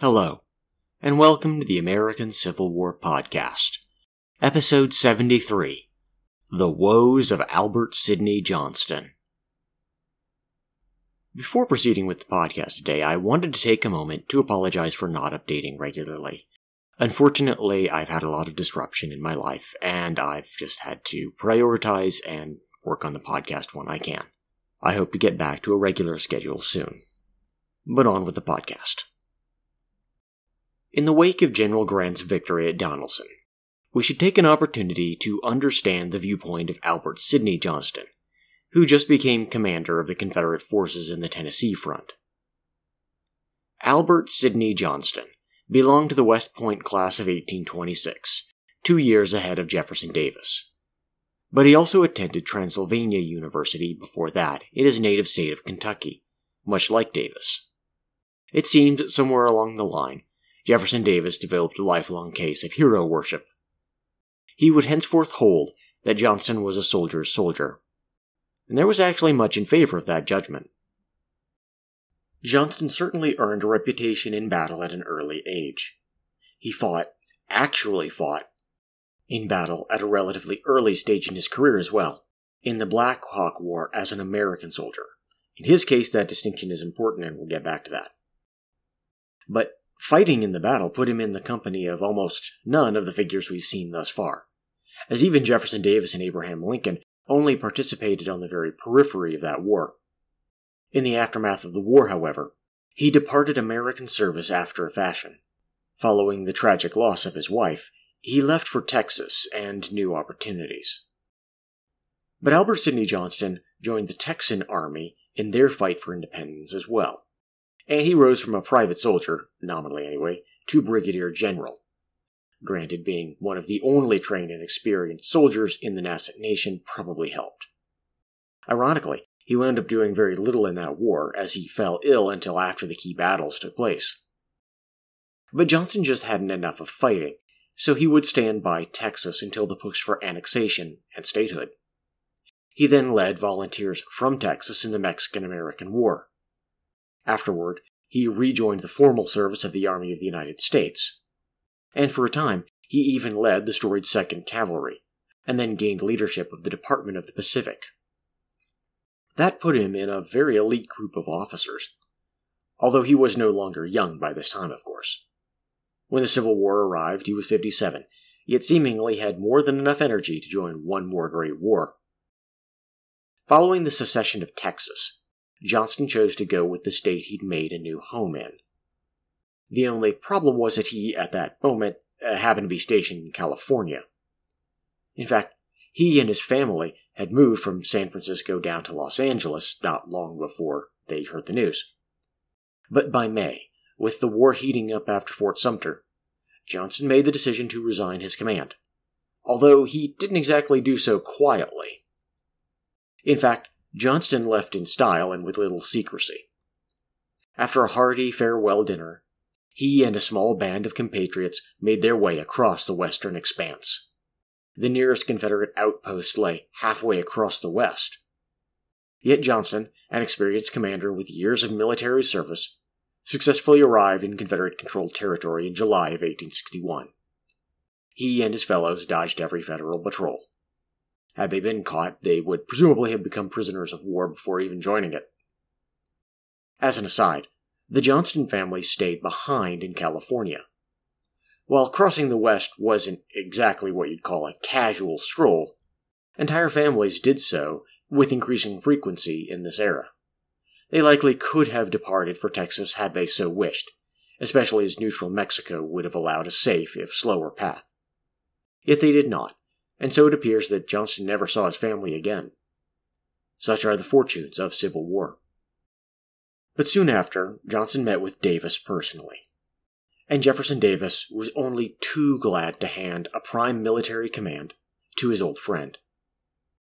Hello, and welcome to the American Civil War Podcast, Episode 73 The Woes of Albert Sidney Johnston. Before proceeding with the podcast today, I wanted to take a moment to apologize for not updating regularly. Unfortunately, I've had a lot of disruption in my life, and I've just had to prioritize and work on the podcast when I can. I hope to get back to a regular schedule soon. But on with the podcast. In the wake of General Grant's victory at Donelson, we should take an opportunity to understand the viewpoint of Albert Sidney Johnston, who just became commander of the Confederate forces in the Tennessee front. Albert Sidney Johnston belonged to the West Point class of 1826, two years ahead of Jefferson Davis. But he also attended Transylvania University before that in his native state of Kentucky, much like Davis. It seemed that somewhere along the line, Jefferson Davis developed a lifelong case of hero worship. He would henceforth hold that Johnston was a soldier's soldier. And there was actually much in favor of that judgment. Johnston certainly earned a reputation in battle at an early age. He fought, actually fought, in battle at a relatively early stage in his career as well, in the Black Hawk War as an American soldier. In his case, that distinction is important, and we'll get back to that. But Fighting in the battle put him in the company of almost none of the figures we've seen thus far, as even Jefferson Davis and Abraham Lincoln only participated on the very periphery of that war. In the aftermath of the war, however, he departed American service after a fashion. Following the tragic loss of his wife, he left for Texas and new opportunities. But Albert Sidney Johnston joined the Texan Army in their fight for independence as well and he rose from a private soldier, nominally anyway, to brigadier general. Granted, being one of the only trained and experienced soldiers in the Nascent Nation probably helped. Ironically, he wound up doing very little in that war, as he fell ill until after the key battles took place. But Johnston just hadn't enough of fighting, so he would stand by Texas until the push for annexation and statehood. He then led volunteers from Texas in the Mexican American War. Afterward, he rejoined the formal service of the Army of the United States. And for a time, he even led the storied 2nd Cavalry, and then gained leadership of the Department of the Pacific. That put him in a very elite group of officers, although he was no longer young by this time, of course. When the Civil War arrived, he was 57, yet seemingly had more than enough energy to join one more great war. Following the secession of Texas, Johnston chose to go with the state he'd made a new home in. The only problem was that he, at that moment, uh, happened to be stationed in California. In fact, he and his family had moved from San Francisco down to Los Angeles not long before they heard the news. But by May, with the war heating up after Fort Sumter, Johnston made the decision to resign his command, although he didn't exactly do so quietly. In fact, Johnston left in style and with little secrecy. After a hearty farewell dinner, he and a small band of compatriots made their way across the western expanse. The nearest Confederate outpost lay halfway across the west. Yet Johnston, an experienced commander with years of military service, successfully arrived in Confederate controlled territory in July of 1861. He and his fellows dodged every Federal patrol. Had they been caught, they would presumably have become prisoners of war before even joining it. As an aside, the Johnston family stayed behind in California. While crossing the West wasn't exactly what you'd call a casual stroll, entire families did so with increasing frequency in this era. They likely could have departed for Texas had they so wished, especially as neutral Mexico would have allowed a safe, if slower, path. Yet they did not, and so it appears that Johnston never saw his family again. Such are the fortunes of civil war. But soon after, Johnston met with Davis personally. And Jefferson Davis was only too glad to hand a prime military command to his old friend.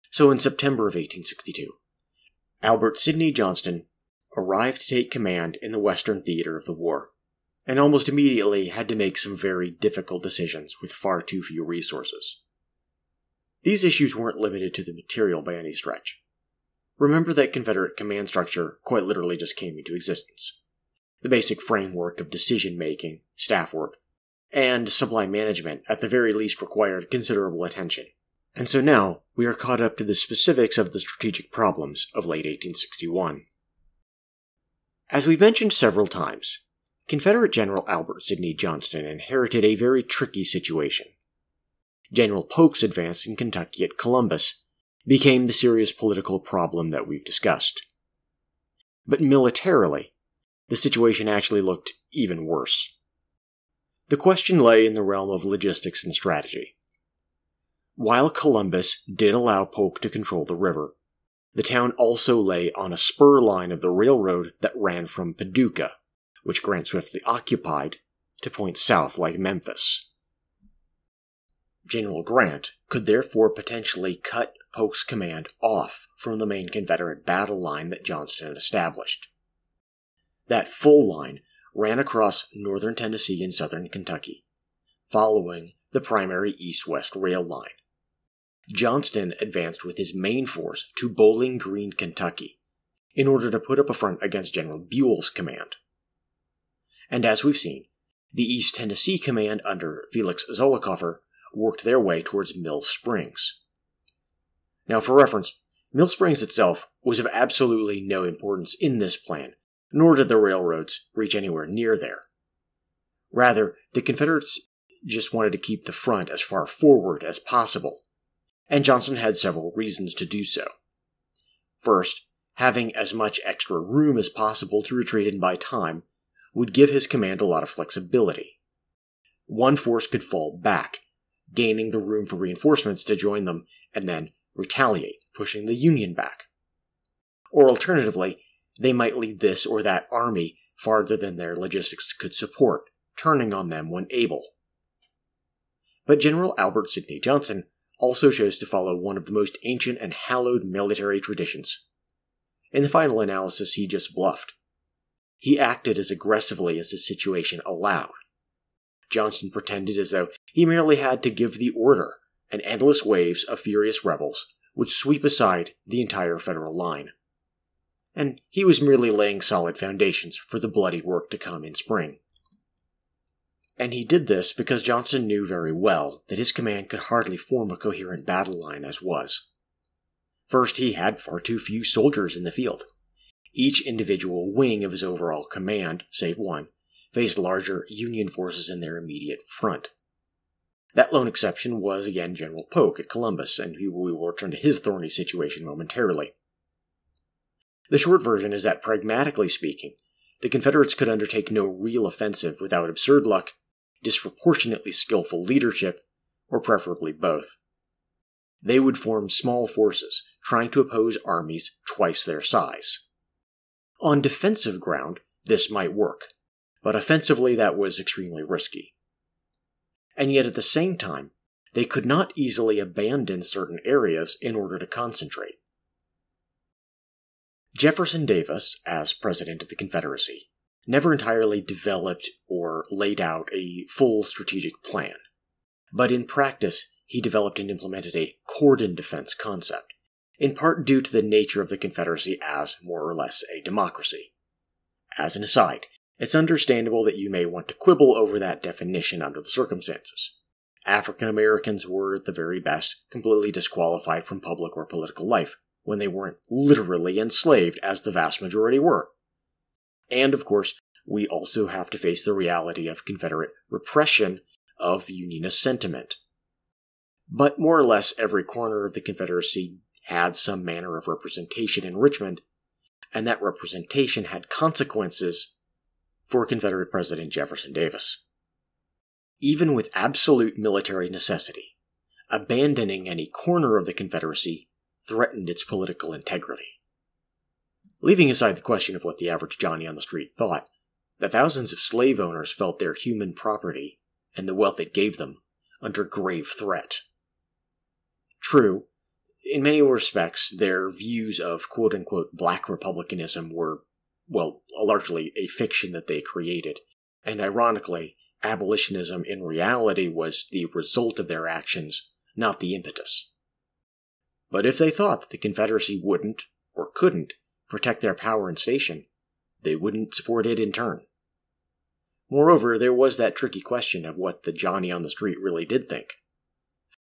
So in September of 1862, Albert Sidney Johnston arrived to take command in the Western theater of the war, and almost immediately had to make some very difficult decisions with far too few resources. These issues weren't limited to the material by any stretch. Remember that Confederate command structure quite literally just came into existence. the basic framework of decision making, staff work, and supply management at the very least required considerable attention. And so now we are caught up to the specifics of the strategic problems of late 1861. As we've mentioned several times, Confederate General Albert Sidney Johnston inherited a very tricky situation. General Polk's advance in Kentucky at Columbus became the serious political problem that we've discussed. But militarily, the situation actually looked even worse. The question lay in the realm of logistics and strategy. While Columbus did allow Polk to control the river, the town also lay on a spur line of the railroad that ran from Paducah, which Grant swiftly occupied, to points south like Memphis. General Grant could therefore potentially cut Polk's command off from the main Confederate battle line that Johnston had established. That full line ran across northern Tennessee and southern Kentucky, following the primary east west rail line. Johnston advanced with his main force to Bowling Green, Kentucky, in order to put up a front against General Buell's command. And as we've seen, the East Tennessee Command under Felix Zollicoffer worked their way towards Mill Springs. Now, for reference, Mill Springs itself was of absolutely no importance in this plan, nor did the railroads reach anywhere near there. Rather, the Confederates just wanted to keep the front as far forward as possible, and Johnston had several reasons to do so. First, having as much extra room as possible to retreat in by time would give his command a lot of flexibility. One force could fall back, gaining the room for reinforcements to join them, and then retaliate, pushing the Union back. Or alternatively, they might lead this or that army farther than their logistics could support, turning on them when able. But General Albert Sidney Johnston also chose to follow one of the most ancient and hallowed military traditions. In the final analysis, he just bluffed. He acted as aggressively as his situation allowed. Johnston pretended as though he merely had to give the order, and endless waves of furious rebels would sweep aside the entire federal line. And he was merely laying solid foundations for the bloody work to come in spring. And he did this because Johnston knew very well that his command could hardly form a coherent battle line as was. First, he had far too few soldiers in the field. Each individual wing of his overall command, save one, faced larger Union forces in their immediate front. That lone exception was again General Polk at Columbus, and we will return to his thorny situation momentarily. The short version is that, pragmatically speaking, the Confederates could undertake no real offensive without absurd luck, disproportionately skillful leadership, or preferably both. They would form small forces, trying to oppose armies twice their size. On defensive ground, this might work, but offensively that was extremely risky. And yet at the same time, they could not easily abandon certain areas in order to concentrate. Jefferson Davis, as President of the Confederacy, never entirely developed or laid out a full strategic plan, but in practice he developed and implemented a cordon defense concept in part due to the nature of the Confederacy as more or less a democracy. As an aside, it's understandable that you may want to quibble over that definition under the circumstances. African Americans were, at the very best, completely disqualified from public or political life, when they weren't literally enslaved, as the vast majority were. And, of course, we also have to face the reality of Confederate repression of Unionist sentiment. But more or less every corner of the Confederacy had some manner of representation in Richmond, and that representation had consequences for Confederate President Jefferson Davis. Even with absolute military necessity, abandoning any corner of the Confederacy threatened its political integrity. Leaving aside the question of what the average Johnny on the street thought, the thousands of slave owners felt their human property and the wealth it gave them under grave threat. True, in many respects, their views of quote unquote black republicanism were, well, largely a fiction that they created. And ironically, abolitionism in reality was the result of their actions, not the impetus. But if they thought that the Confederacy wouldn't, or couldn't, protect their power and station, they wouldn't support it in turn. Moreover, there was that tricky question of what the Johnny on the street really did think.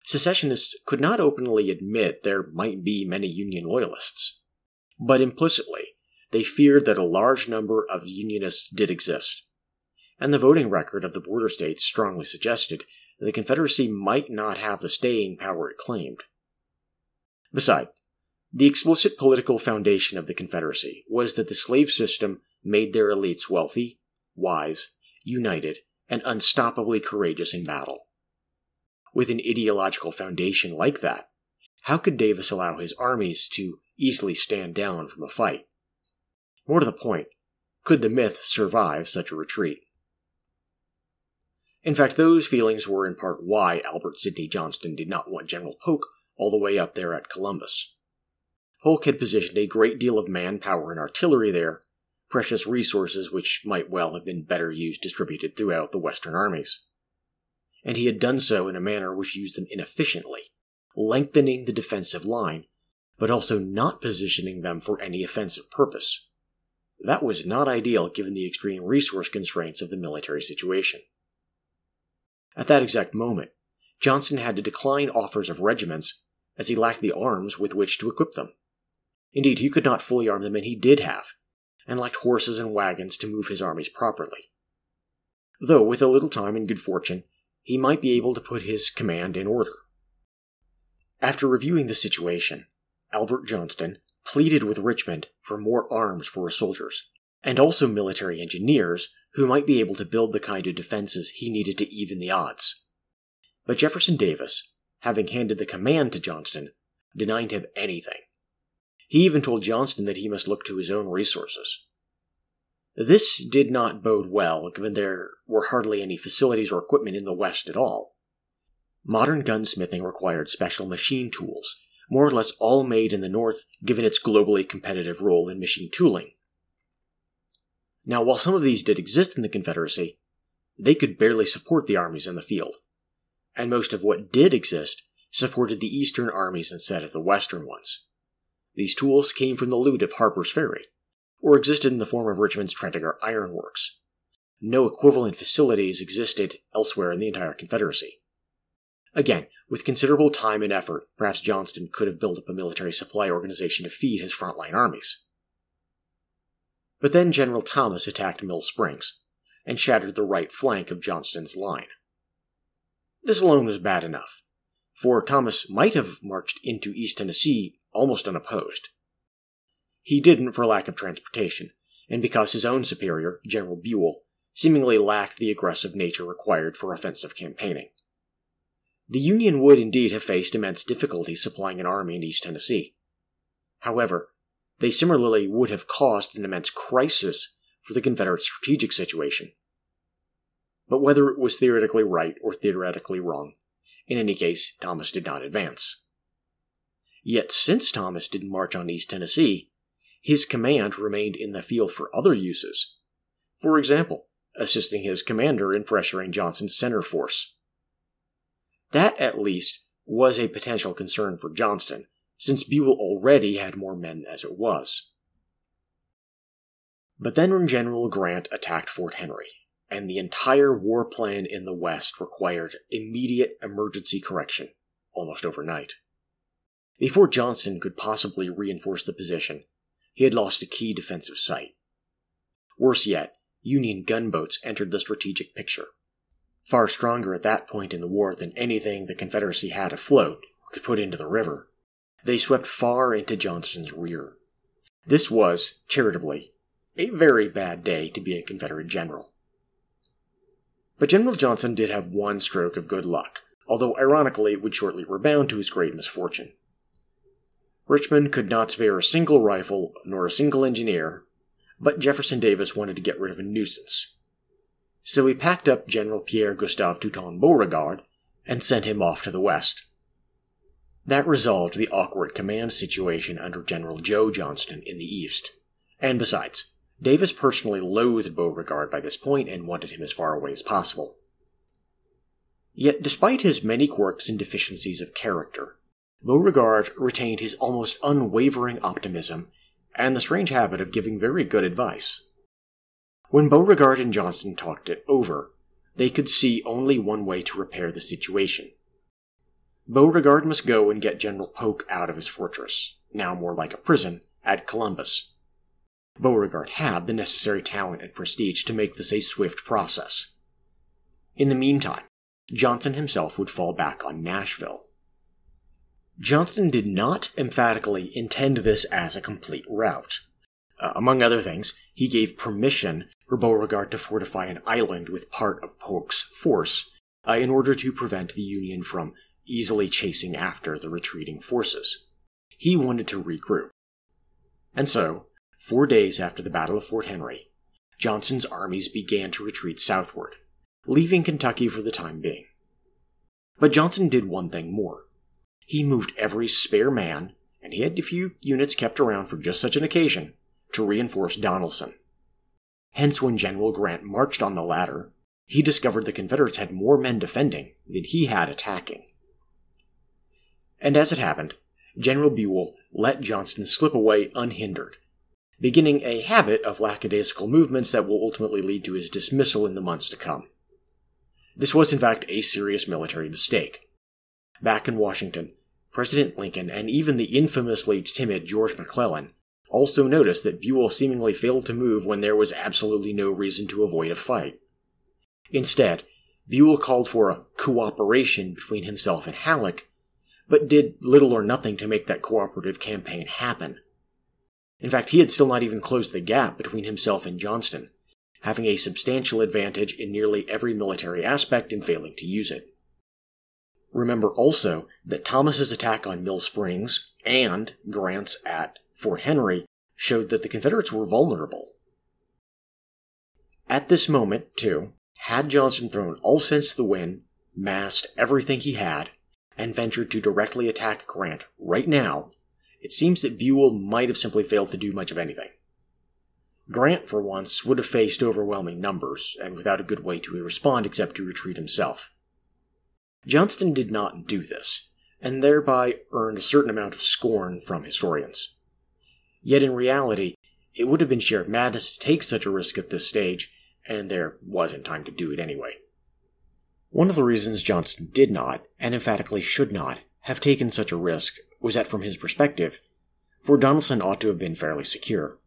Secessionists could not openly admit there might be many Union loyalists, but implicitly, they feared that a large number of Unionists did exist, and the voting record of the border states strongly suggested that the Confederacy might not have the staying power it claimed. Besides, the explicit political foundation of the Confederacy was that the slave system made their elites wealthy, wise, united, and unstoppably courageous in battle. With an ideological foundation like that, how could Davis allow his armies to easily stand down from a fight? More to the point, could the myth survive such a retreat? In fact, those feelings were in part why Albert Sidney Johnston did not want General Polk all the way up there at Columbus. Polk had positioned a great deal of manpower and artillery there, precious resources which might well have been better used distributed throughout the Western armies. And he had done so in a manner which used them inefficiently, lengthening the defensive line, but also not positioning them for any offensive purpose. That was not ideal given the extreme resource constraints of the military situation. At that exact moment, Johnston had to decline offers of regiments as he lacked the arms with which to equip them. Indeed, he could not fully arm the men he did have, and lacked horses and wagons to move his armies properly. Though, with a little time and good fortune, he might be able to put his command in order. After reviewing the situation, Albert Johnston pleaded with Richmond for more arms for his soldiers, and also military engineers who might be able to build the kind of defenses he needed to even the odds. But Jefferson Davis, having handed the command to Johnston, denied him anything. He even told Johnston that he must look to his own resources. This did not bode well, given there were hardly any facilities or equipment in the West at all. Modern gunsmithing required special machine tools, more or less all made in the North, given its globally competitive role in machine tooling. Now, while some of these did exist in the Confederacy, they could barely support the armies in the field, and most of what did exist supported the Eastern armies instead of the Western ones. These tools came from the loot of Harper's Ferry, or existed in the form of Richmond's Tredegar Iron Works. No equivalent facilities existed elsewhere in the entire Confederacy. Again, with considerable time and effort, perhaps Johnston could have built up a military supply organization to feed his frontline armies. But then General Thomas attacked Mill Springs and shattered the right flank of Johnston's line. This alone was bad enough, for Thomas might have marched into East Tennessee almost unopposed. He didn't for lack of transportation, and because his own superior, General Buell, seemingly lacked the aggressive nature required for offensive campaigning. The Union would indeed have faced immense difficulty supplying an army in East Tennessee. However, they similarly would have caused an immense crisis for the Confederate strategic situation. But whether it was theoretically right or theoretically wrong, in any case, Thomas did not advance. Yet since Thomas didn't march on East Tennessee, his command remained in the field for other uses. For example, assisting his commander in pressuring Johnston's center force. That, at least, was a potential concern for Johnston, since Buell already had more men as it was. But then when General Grant attacked Fort Henry, and the entire war plan in the West required immediate emergency correction, almost overnight. Before Johnston could possibly reinforce the position, he had lost a key defensive site. Worse yet, Union gunboats entered the strategic picture far stronger at that point in the war than anything the Confederacy had afloat or could put into the river. They swept far into Johnston's rear. This was, charitably, a very bad day to be a Confederate general. But General Johnston did have one stroke of good luck, although ironically it would shortly rebound to his great misfortune. Richmond could not spare a single rifle nor a single engineer, but Jefferson Davis wanted to get rid of a nuisance, so he packed up General Pierre Gustave Toutant Beauregard and sent him off to the west. That resolved the awkward command situation under General Joe Johnston in the east. And besides, Davis personally loathed Beauregard by this point and wanted him as far away as possible. Yet, despite his many quirks and deficiencies of character, Beauregard retained his almost unwavering optimism and the strange habit of giving very good advice. When Beauregard and Johnston talked it over, they could see only one way to repair the situation. Beauregard must go and get General Polk out of his fortress, now more like a prison, at Columbus. Beauregard had the necessary talent and prestige to make this a swift process. In the meantime, Johnston himself would fall back on Nashville. Johnston did not emphatically intend this as a complete rout. Uh, among other things, he gave permission for Beauregard to fortify an island with part of Polk's force uh, in order to prevent the Union from easily chasing after the retreating forces. He wanted to regroup. And so, four days after the Battle of Fort Henry, Johnston's armies began to retreat southward, leaving Kentucky for the time being. But Johnston did one thing more. He moved every spare man, and he had a few units kept around for just such an occasion, to reinforce Donelson. Hence, when General Grant marched on the latter, he discovered the Confederates had more men defending than he had attacking. And as it happened, General Buell let Johnston slip away unhindered, beginning a habit of lackadaisical movements that will ultimately lead to his dismissal in the months to come. This was, in fact, a serious military mistake. Back in Washington, President Lincoln and even the infamously timid George McClellan also noticed that Buell seemingly failed to move when there was absolutely no reason to avoid a fight. Instead, Buell called for a cooperation between himself and Halleck, but did little or nothing to make that cooperative campaign happen. In fact, he had still not even closed the gap between himself and Johnston, having a substantial advantage in nearly every military aspect and failing to use it. Remember also that Thomas's attack on Mill Springs and Grant's at Fort Henry showed that the Confederates were vulnerable. At this moment, too, had Johnston thrown all sense to the wind, massed everything he had, and ventured to directly attack Grant right now, it seems that Buell might have simply failed to do much of anything. Grant, for once, would have faced overwhelming numbers, and without a good way to respond except to retreat himself. Johnston did not do this, and thereby earned a certain amount of scorn from historians. Yet in reality, it would have been sheer madness to take such a risk at this stage, and there wasn't time to do it anyway. One of the reasons Johnston did not, and emphatically should not, have taken such a risk was that from his perspective, Fort Donelson ought to have been fairly secure.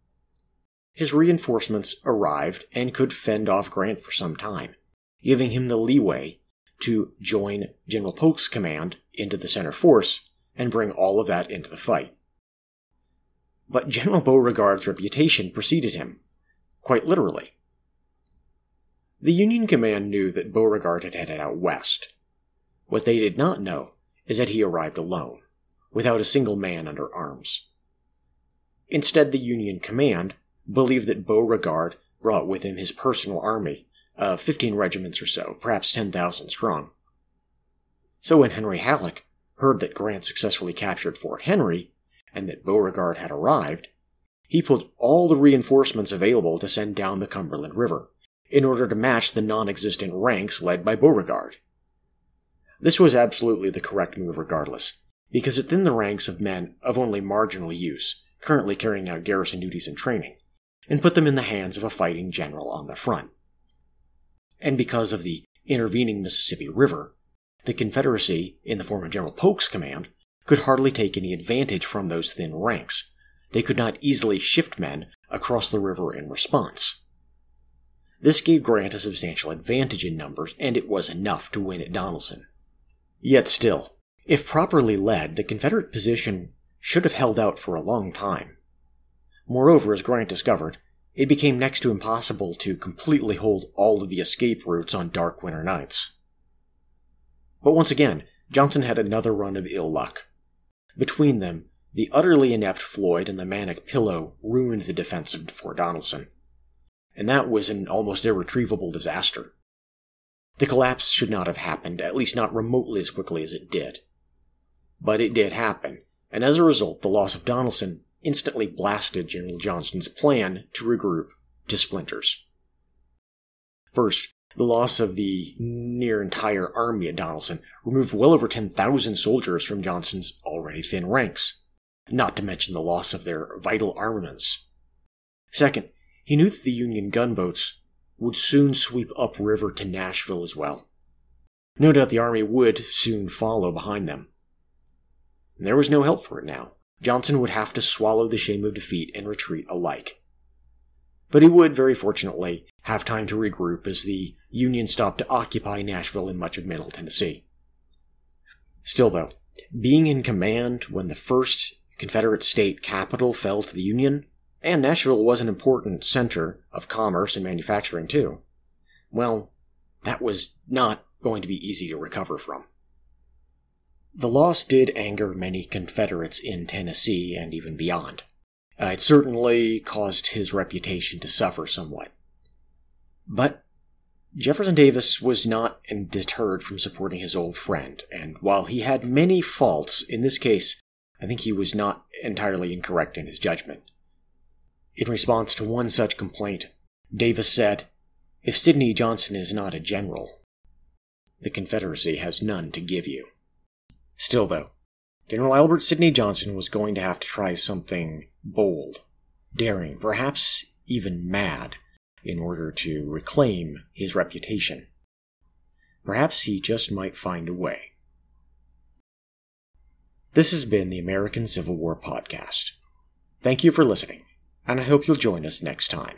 His reinforcements arrived and could fend off Grant for some time, giving him the leeway to join General Polk's command into the center force and bring all of that into the fight. But General Beauregard's reputation preceded him, quite literally. The Union command knew that Beauregard had headed out west. What they did not know is that he arrived alone, without a single man under arms. Instead, the Union command believed that Beauregard brought with him his personal army of 15 regiments or so, perhaps 10,000 strong. So when Henry Halleck heard that Grant successfully captured Fort Henry, and that Beauregard had arrived, he put all the reinforcements available to send down the Cumberland River, in order to match the non existent ranks led by Beauregard. This was absolutely the correct move regardless, because it thinned the ranks of men of only marginal use, currently carrying out garrison duties and training, and put them in the hands of a fighting general on the front. And because of the intervening Mississippi River, the Confederacy, in the form of General Polk's command, could hardly take any advantage from those thin ranks. They could not easily shift men across the river in response. This gave Grant a substantial advantage in numbers, and it was enough to win at Donelson. Yet still, if properly led, the Confederate position should have held out for a long time. Moreover, as Grant discovered, it became next to impossible to completely hold all of the escape routes on dark winter nights. But once again, Johnston had another run of ill luck. Between them, the utterly inept Floyd and the manic Pillow ruined the defense of Fort Donelson. And that was an almost irretrievable disaster. The collapse should not have happened, at least not remotely as quickly as it did. But it did happen, and as a result, the loss of Donelson instantly blasted General Johnston's plan to regroup to splinters. First, the loss of the near entire army at Donelson removed well over 10,000 soldiers from Johnston's already thin ranks, not to mention the loss of their vital armaments. Second, he knew that the Union gunboats would soon sweep upriver to Nashville as well. No doubt the army would soon follow behind them. And there was no help for it now. Johnston would have to swallow the shame of defeat and retreat alike. But he would, very fortunately, have time to regroup as the Union stopped to occupy Nashville and much of Middle Tennessee. Still, though, being in command when the first Confederate state capital fell to the Union, and Nashville was an important center of commerce and manufacturing too, well, that was not going to be easy to recover from. The loss did anger many Confederates in Tennessee and even beyond. Uh, it certainly caused his reputation to suffer somewhat. But Jefferson Davis was not deterred from supporting his old friend, and while he had many faults, in this case, I think he was not entirely incorrect in his judgment. In response to one such complaint, Davis said, If Sidney Johnston is not a general, the Confederacy has none to give you. Still, though, General Albert Sidney Johnston was going to have to try something bold, daring, perhaps even mad, in order to reclaim his reputation. Perhaps he just might find a way. This has been the American Civil War Podcast. Thank you for listening, and I hope you'll join us next time.